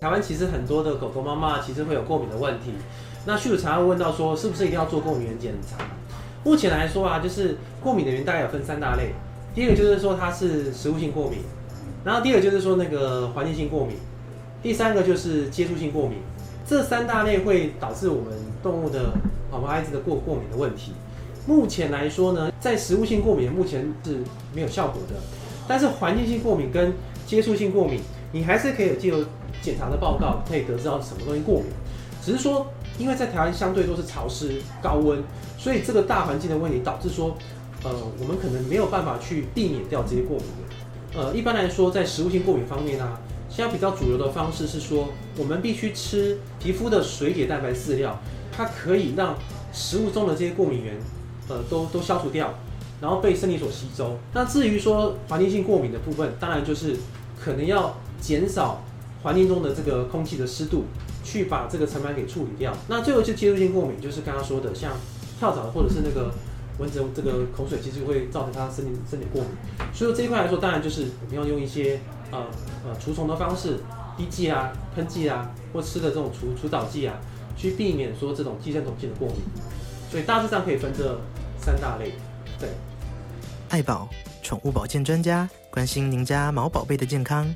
台湾其实很多的狗狗、妈妈其实会有过敏的问题。那畜主常常问到说，是不是一定要做过敏原检查？目前来说啊，就是过敏的原因大概有分三大类。第一个就是说它是食物性过敏，然后第二个就是说那个环境性过敏，第三个就是接触性过敏。这三大类会导致我们动物的宝宝孩子的过过敏的问题。目前来说呢，在食物性过敏目前是没有效果的，但是环境性过敏跟接触性过敏，你还是可以有借由检查的报告可以得知到什么东西过敏。只是说，因为在台湾相对都是潮湿高温，所以这个大环境的问题导致说，呃，我们可能没有办法去避免掉这些过敏的。呃，一般来说，在食物性过敏方面呢、啊，现在比较主流的方式是说，我们必须吃皮肤的水解蛋白饲料，它可以让食物中的这些过敏源。呃，都都消除掉，然后被身体所吸收。那至于说环境性过敏的部分，当然就是可能要减少环境中的这个空气的湿度，去把这个尘螨给处理掉。那最后就接触性过敏，就是刚刚说的，像跳蚤或者是那个蚊子这个口水，其实会造成它身体身体过敏。所以这一块来说，当然就是我们要用一些呃呃除虫的方式，滴剂啊、喷剂啊，或吃的这种除除藻剂啊，去避免说这种寄生虫性的过敏。所以大致上可以分这。三大类，对。爱宝宠物保健专家关心您家毛宝贝的健康。